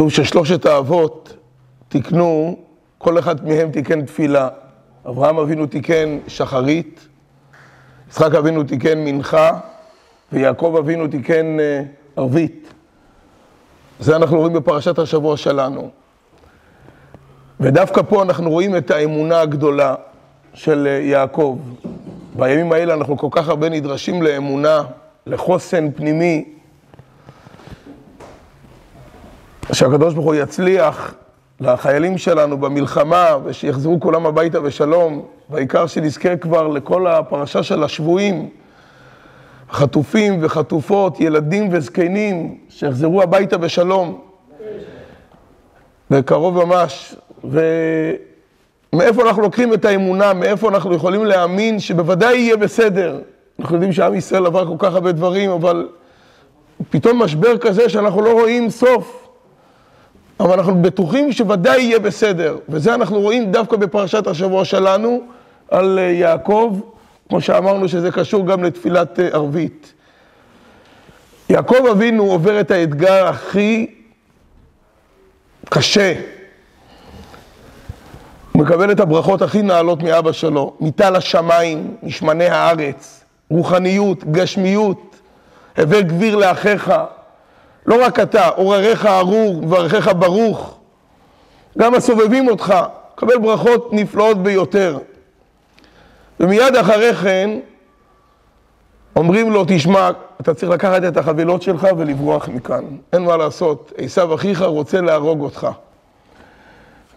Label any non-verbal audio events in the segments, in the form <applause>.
כתוב ששלושת האבות תיקנו, כל אחד מהם תיקן תפילה. אברהם אבינו תיקן שחרית, יצחק אבינו תיקן מנחה, ויעקב אבינו תיקן אה, ערבית. זה אנחנו רואים בפרשת השבוע שלנו. ודווקא פה אנחנו רואים את האמונה הגדולה של אה, יעקב. בימים האלה אנחנו כל כך הרבה נדרשים לאמונה, לחוסן פנימי, שהקדוש ברוך הוא יצליח לחיילים שלנו במלחמה, ושיחזרו כולם הביתה בשלום, והעיקר שנזכה כבר לכל הפרשה של השבויים, חטופים וחטופות, ילדים וזקנים, שיחזרו הביתה בשלום. בקרוב ממש. ומאיפה אנחנו לוקחים את האמונה, מאיפה אנחנו יכולים להאמין שבוודאי יהיה בסדר. אנחנו יודעים שעם ישראל עבר כל כך הרבה דברים, אבל פתאום משבר כזה שאנחנו לא רואים סוף. אבל אנחנו בטוחים שוודאי יהיה בסדר. וזה אנחנו רואים דווקא בפרשת השבוע שלנו על אה, יעקב, כמו שאמרנו שזה קשור גם לתפילת אה, ערבית. יעקב אבינו עובר את האתגר הכי קשה. הוא מקבל את הברכות הכי נעלות מאבא שלו, מטל השמיים, משמני הארץ, רוחניות, גשמיות, הווה גביר לאחיך, לא רק אתה, עורריך ארור, מברכיך ברוך. גם הסובבים אותך, קבל ברכות נפלאות ביותר. ומיד אחרי כן, אומרים לו, תשמע, אתה צריך לקחת את החבילות שלך ולברוח מכאן. אין מה לעשות, עשו אחיך רוצה להרוג אותך.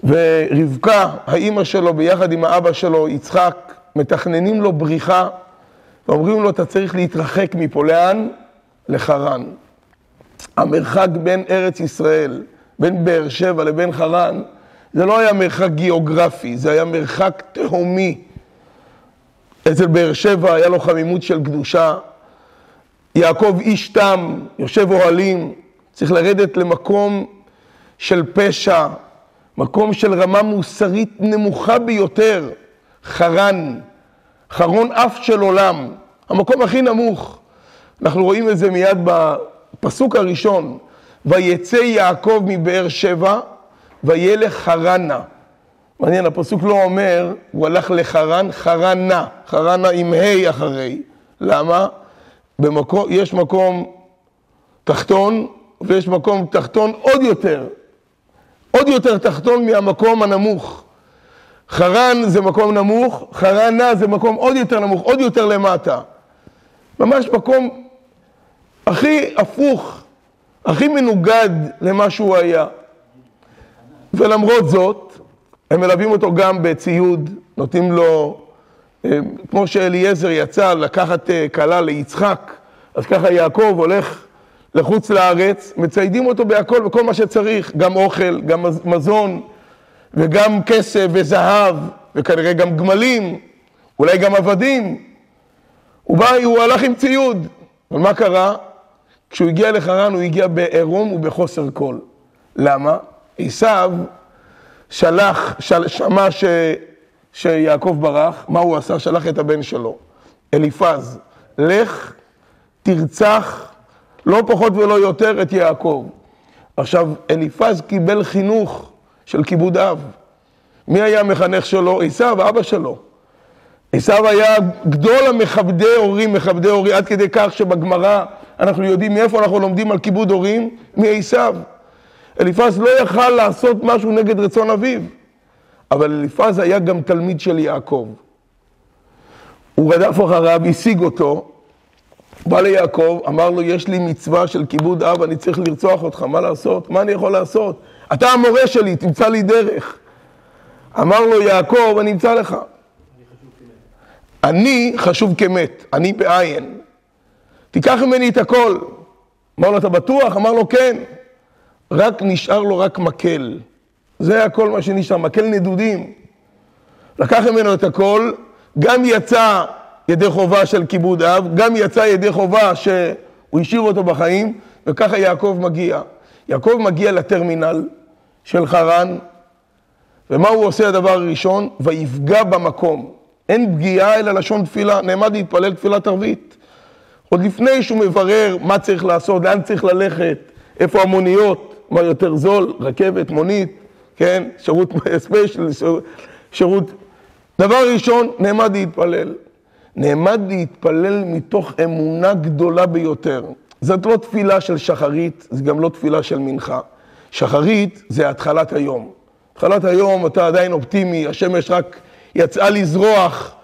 ורבקה, האימא שלו, ביחד עם האבא שלו, יצחק, מתכננים לו בריחה, ואומרים לו, אתה צריך להתרחק מפה. לאן? לחרן. המרחק בין ארץ ישראל, בין באר שבע לבין חרן, זה לא היה מרחק גיאוגרפי, זה היה מרחק תהומי. אצל באר שבע היה לו חמימות של קדושה. יעקב איש תם, יושב אוהלים, צריך לרדת למקום של פשע, מקום של רמה מוסרית נמוכה ביותר, חרן, חרון אף של עולם, המקום הכי נמוך. אנחנו רואים את זה מיד בפסוק הראשון, ויצא יעקב מבאר שבע, וילך חרנה. מעניין, הפסוק לא אומר, הוא הלך לחרן, חרנה, חרנה עם ה' אחרי. למה? במקום, יש מקום תחתון, ויש מקום תחתון עוד יותר, עוד יותר תחתון מהמקום הנמוך. חרן זה מקום נמוך, חרנה זה מקום עוד יותר נמוך, עוד יותר למטה. ממש מקום הכי הפוך, הכי מנוגד למה שהוא היה. ולמרות זאת, הם מלווים אותו גם בציוד, נותנים לו, אה, כמו שאליעזר יצא לקחת אה, כלה ליצחק, אז ככה יעקב הולך לחוץ לארץ, מציידים אותו בהכל, בכל מה שצריך, גם אוכל, גם מזון, וגם כסף וזהב, וכנראה גם גמלים, אולי גם עבדים. הוא בא, הוא הלך עם ציוד, אבל מה קרה? כשהוא הגיע לחרן הוא הגיע בעירום ובחוסר כל. למה? עשיו שלח, של, שמע ש, שיעקב ברח, מה הוא עשה? שלח את הבן שלו, אליפז, לך תרצח לא פחות ולא יותר את יעקב. עכשיו, אליפז קיבל חינוך של כיבוד אב. מי היה המחנך שלו? עשיו, אבא שלו. עשיו היה גדול המכבדי הורים, מכבדי הורים, עד כדי כך שבגמרא אנחנו יודעים מאיפה אנחנו לומדים על כיבוד הורים? מעשיו. אליפז לא יכל לעשות משהו נגד רצון אביו, אבל אליפז היה גם תלמיד של יעקב. הוא רדף אחריו, השיג אותו, בא ליעקב, אמר לו, יש לי מצווה של כיבוד אב, אני צריך לרצוח אותך, מה לעשות? מה אני יכול לעשות? אתה המורה שלי, תמצא לי דרך. אמר לו יעקב, אני אמצא לך. אני חשוב כמת, אני בעין. תיקח ממני את הכל. אמר לו, אתה בטוח? אמר לו, כן. רק נשאר לו רק מקל. זה הכל מה שנשאר, מקל נדודים. לקח ממנו את הכל, גם יצא ידי חובה של כיבוד אב, גם יצא ידי חובה שהוא השאיר אותו בחיים, וככה יעקב מגיע. יעקב מגיע לטרמינל של חרן, ומה הוא עושה הדבר הראשון? ויפגע במקום. אין פגיעה אלא לשון תפילה, נעמד להתפלל תפילת ערבית. עוד לפני שהוא מברר מה צריך לעשות, לאן צריך ללכת, איפה המוניות. מה יותר זול, רכבת, מונית, כן, שירות <laughs> ספיישל, שירות... דבר ראשון, נעמד להתפלל. נעמד להתפלל מתוך אמונה גדולה ביותר. זאת לא תפילה של שחרית, זה גם לא תפילה של מנחה. שחרית זה התחלת היום. התחלת היום אתה עדיין אופטימי, השמש רק יצאה לזרוח,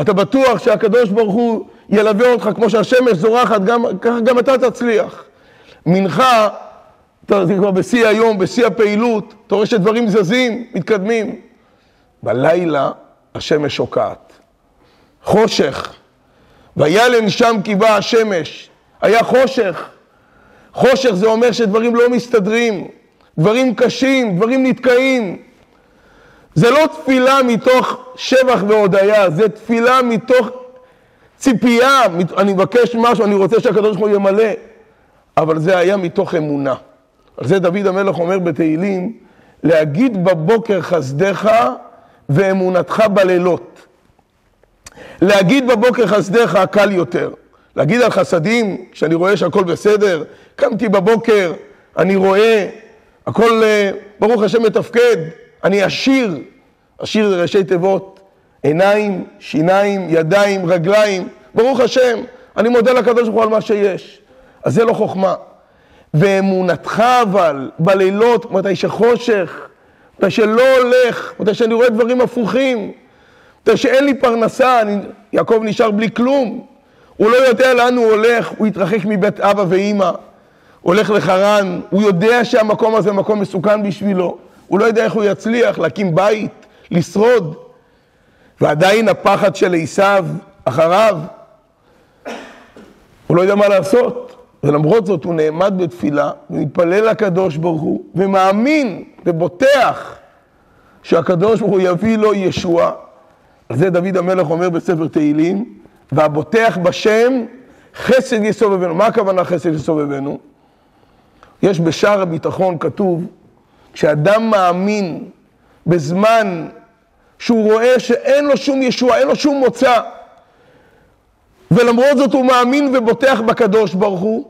אתה בטוח שהקדוש ברוך הוא ילווה אותך כמו שהשמש זורחת, גם, ככה גם אתה תצליח. מנחה, אתה, זה כבר בשיא היום, בשיא הפעילות, אתה רואה שדברים זזים, מתקדמים. בלילה השמש שוקעת. חושך. וילן שם כי באה השמש. היה חושך. חושך זה אומר שדברים לא מסתדרים, דברים קשים, דברים נתקעים. זה לא תפילה מתוך שבח והודיה, זה תפילה מתוך ציפייה, אני מבקש משהו, אני רוצה שהקדוש ברוך הוא ימלא, אבל זה היה מתוך אמונה. על זה דוד המלך אומר בתהילים, להגיד בבוקר חסדך ואמונתך בלילות. להגיד בבוקר חסדך קל יותר. להגיד על חסדים, כשאני רואה שהכל בסדר, קמתי בבוקר, אני רואה, הכל אה, ברוך השם מתפקד, אני עשיר, עשיר זה ראשי תיבות, עיניים, שיניים, ידיים, רגליים, ברוך השם, אני מודה לקדוש ברוך הוא על מה שיש. אז זה לא חוכמה. ואמונתך אבל, בלילות, מתי שחושך, מתי שלא הולך, מתי שאני רואה דברים הפוכים, מתי שאין לי פרנסה, אני, יעקב נשאר בלי כלום. הוא לא יודע לאן הוא הולך, הוא התרחק מבית אבא ואימא, הולך לחרן, הוא יודע שהמקום הזה מקום מסוכן בשבילו, הוא לא יודע איך הוא יצליח להקים בית, לשרוד. ועדיין הפחד של עשיו אחריו, הוא לא יודע מה לעשות. ולמרות זאת הוא נעמד בתפילה ומתפלל לקדוש ברוך הוא ומאמין ובוטח שהקדוש ברוך הוא יביא לו ישועה. על זה דוד המלך אומר בספר תהילים, והבוטח בשם חסד יסובבנו. מה הכוונה חסד יסובבנו? יש בשער הביטחון כתוב, כשאדם מאמין בזמן שהוא רואה שאין לו שום ישועה, אין לו שום מוצא, ולמרות זאת הוא מאמין ובוטח בקדוש ברוך הוא,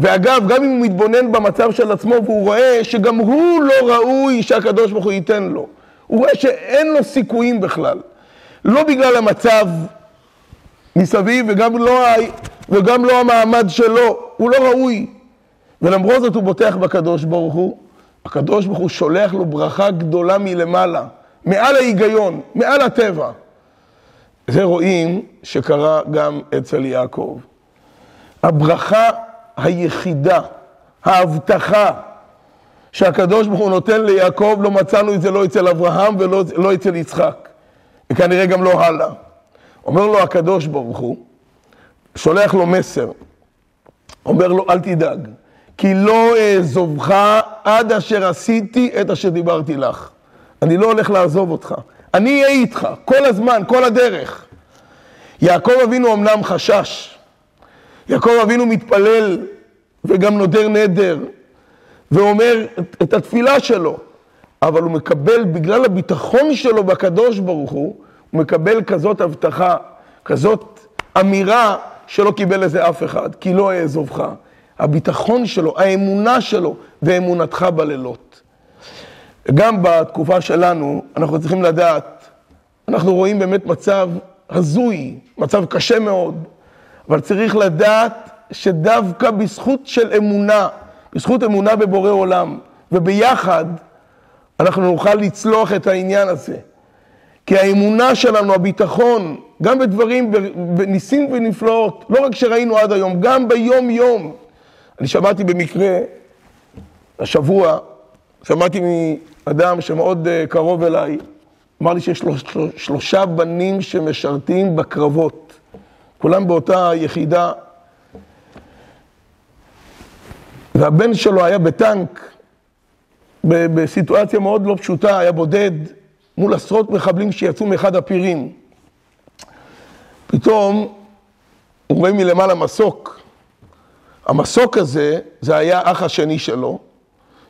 ואגב, גם אם הוא מתבונן במצב של עצמו והוא רואה שגם הוא לא ראוי שהקדוש ברוך הוא ייתן לו, הוא רואה שאין לו סיכויים בכלל. לא בגלל המצב מסביב וגם לא, וגם לא המעמד שלו, הוא לא ראוי. ולמרות זאת הוא בוטח בקדוש ברוך הוא, הקדוש ברוך הוא שולח לו ברכה גדולה מלמעלה, מעל ההיגיון, מעל הטבע. זה רואים שקרה גם אצל יעקב. הברכה היחידה, ההבטחה שהקדוש ברוך הוא נותן ליעקב, לא מצאנו את זה לא אצל אברהם ולא לא אצל יצחק, וכנראה גם לא הלאה. אומר לו הקדוש ברוך הוא, שולח לו מסר, אומר לו אל תדאג, כי לא אעזובך עד אשר עשיתי את אשר דיברתי לך. אני לא הולך לעזוב אותך, אני אהיה איתך כל הזמן, כל הדרך. יעקב אבינו אמנם חשש, יעקב אבינו מתפלל וגם נודר נדר ואומר את התפילה שלו, אבל הוא מקבל, בגלל הביטחון שלו בקדוש ברוך הוא, הוא מקבל כזאת הבטחה, כזאת אמירה שלא קיבל לזה אף אחד, כי לא אעזובך. הביטחון שלו, האמונה שלו ואמונתך בלילות. גם בתקופה שלנו, אנחנו צריכים לדעת, אנחנו רואים באמת מצב הזוי, מצב קשה מאוד, אבל צריך לדעת שדווקא בזכות של אמונה, בזכות אמונה בבורא עולם, וביחד אנחנו נוכל לצלוח את העניין הזה. כי האמונה שלנו, הביטחון, גם בדברים, בניסים ונפלאות, לא רק שראינו עד היום, גם ביום-יום. אני שמעתי במקרה, השבוע, שמעתי מאדם שמאוד אה, קרוב אליי, אמר לי שיש לו שלושה בנים שמשרתים בקרבות. כולם באותה יחידה. והבן שלו היה בטנק, בסיטואציה מאוד לא פשוטה, היה בודד, מול עשרות מחבלים שיצאו מאחד הפירים. פתאום הוא רואה מלמעלה מסוק. המסוק הזה, זה היה אח השני שלו,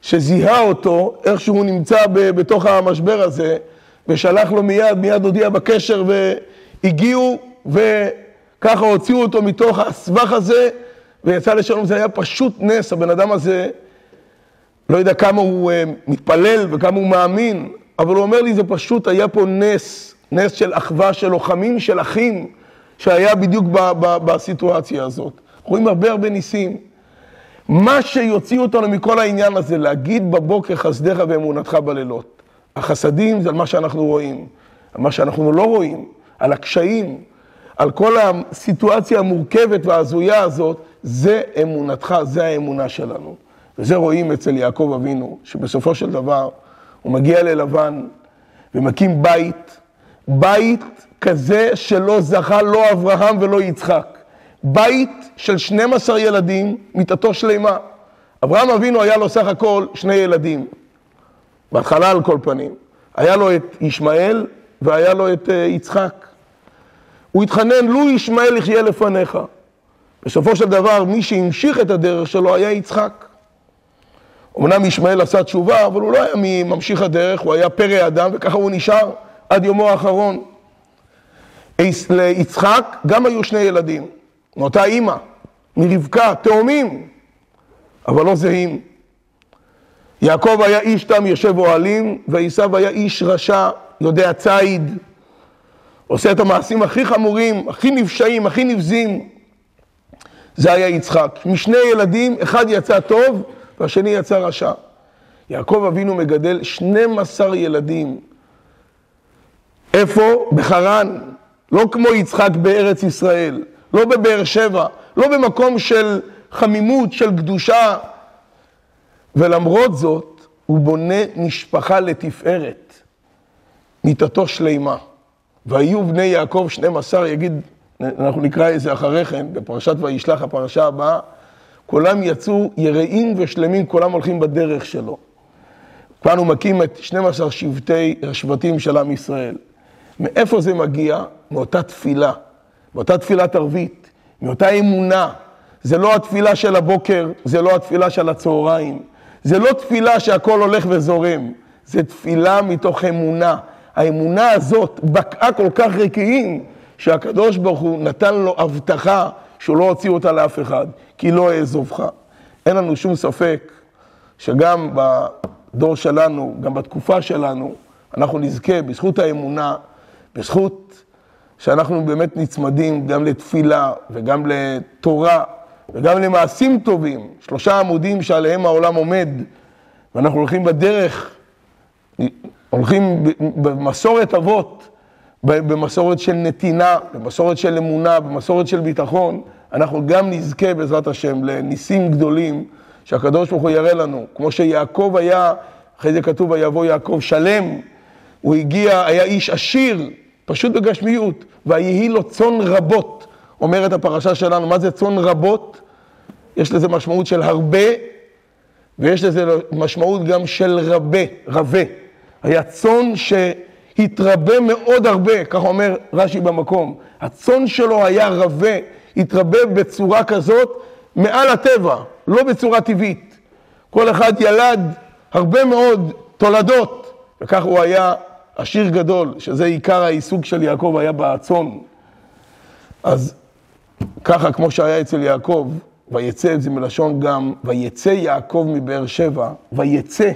שזיהה אותו, איך שהוא נמצא בתוך המשבר הזה, ושלח לו מיד, מיד הודיע בקשר, והגיעו, ו... ככה הוציאו אותו מתוך הסבך הזה ויצא לשלום, זה היה פשוט נס, הבן אדם הזה לא יודע כמה הוא uh, מתפלל וכמה הוא מאמין, אבל הוא אומר לי, זה פשוט היה פה נס, נס של אחווה, של לוחמים, של אחים, שהיה בדיוק ב- ב- בסיטואציה הזאת. רואים הרבה הרבה ניסים. מה שיוציא אותנו מכל העניין הזה, להגיד בבוקר חסדיך ואמונתך בלילות. החסדים זה על מה שאנחנו רואים, על מה שאנחנו לא רואים, על הקשיים, על כל הסיטואציה המורכבת וההזויה הזאת, זה אמונתך, זה האמונה שלנו. וזה רואים אצל יעקב אבינו, שבסופו של דבר הוא מגיע ללבן ומקים בית, בית כזה שלא זכה לא אברהם ולא יצחק. בית של 12 ילדים, מיטתו שלמה. אברהם אבינו היה לו סך הכל שני ילדים, בהתחלה על כל פנים. היה לו את ישמעאל והיה לו את אה, יצחק. הוא התחנן, לו ישמעאל יחיה לפניך. בסופו של דבר, מי שהמשיך את הדרך שלו היה יצחק. אמנם ישמעאל עשה תשובה, אבל הוא לא היה ממשיך הדרך, הוא היה פרא אדם, וככה הוא נשאר עד יומו האחרון. ליצחק גם היו שני ילדים, מאותה אימא, מרבקה, תאומים, אבל לא זהים. יעקב היה איש תם יושב אוהלים, ועשיו היה איש רשע, יודע ציד, עושה את המעשים הכי חמורים, הכי נפשעים, הכי נבזים. זה היה יצחק. משני ילדים, אחד יצא טוב והשני יצא רשע. יעקב אבינו מגדל 12 ילדים. איפה? בחרן. לא כמו יצחק בארץ ישראל, לא בבאר שבע, לא במקום של חמימות, של קדושה. ולמרות זאת, הוא בונה משפחה לתפארת. מיתתו שלימה. והיו בני יעקב 12, יגיד, אנחנו נקרא את זה אחרי כן, בפרשת וישלח, הפרשה הבאה, כולם יצאו יראים ושלמים, כולם הולכים בדרך שלו. כאן הוא מקים את 12 שבטי, השבטים של עם ישראל. מאיפה זה מגיע? מאותה תפילה, מאותה תפילת ערבית, מאותה אמונה. זה לא התפילה של הבוקר, זה לא התפילה של הצהריים. זה לא תפילה שהכל הולך וזורם, זה תפילה מתוך אמונה. האמונה הזאת בקעה כל כך רקיעים, שהקדוש ברוך הוא נתן לו הבטחה שהוא לא הוציא אותה לאף אחד, כי לא אעזובך. אין לנו שום ספק שגם בדור שלנו, גם בתקופה שלנו, אנחנו נזכה בזכות האמונה, בזכות שאנחנו באמת נצמדים גם לתפילה וגם לתורה וגם למעשים טובים, שלושה עמודים שעליהם העולם עומד, ואנחנו הולכים בדרך, הולכים במסורת אבות, במסורת של נתינה, במסורת של אמונה, במסורת של ביטחון, אנחנו גם נזכה בעזרת השם לניסים גדולים שהקדוש ברוך הוא יראה לנו. כמו שיעקב היה, אחרי זה כתוב ויבוא יעקב שלם, הוא הגיע, היה איש עשיר, פשוט בגשמיות, ויהי לו צאן רבות, אומרת הפרשה שלנו. מה זה צאן רבות? יש לזה משמעות של הרבה, ויש לזה משמעות גם של רבה, רבה. היה צאן שהתרבה מאוד הרבה, כך אומר רש"י במקום. הצאן שלו היה רבה, התרבה בצורה כזאת מעל הטבע, לא בצורה טבעית. כל אחד ילד הרבה מאוד תולדות, וכך הוא היה עשיר גדול, שזה עיקר העיסוק של יעקב, היה בצאן. אז ככה, כמו שהיה אצל יעקב, ויצא, זה מלשון גם, ויצא יעקב מבאר שבע, ויצא,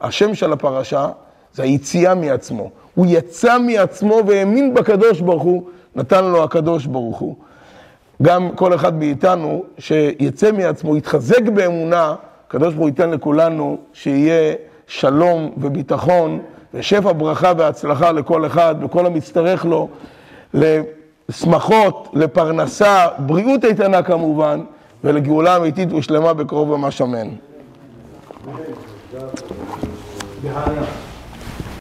השם של הפרשה, זה היציאה מעצמו. הוא יצא מעצמו והאמין בקדוש ברוך הוא, נתן לו הקדוש ברוך הוא. גם כל אחד מאיתנו שיצא מעצמו, יתחזק באמונה, הקדוש ברוך הוא ייתן לכולנו שיהיה שלום וביטחון ושפע ברכה והצלחה לכל אחד וכל המצטרך לו, לשמחות, לפרנסה, בריאות איתנה כמובן, ולגאולה אמיתית ושלמה בקרוב ממש אמן.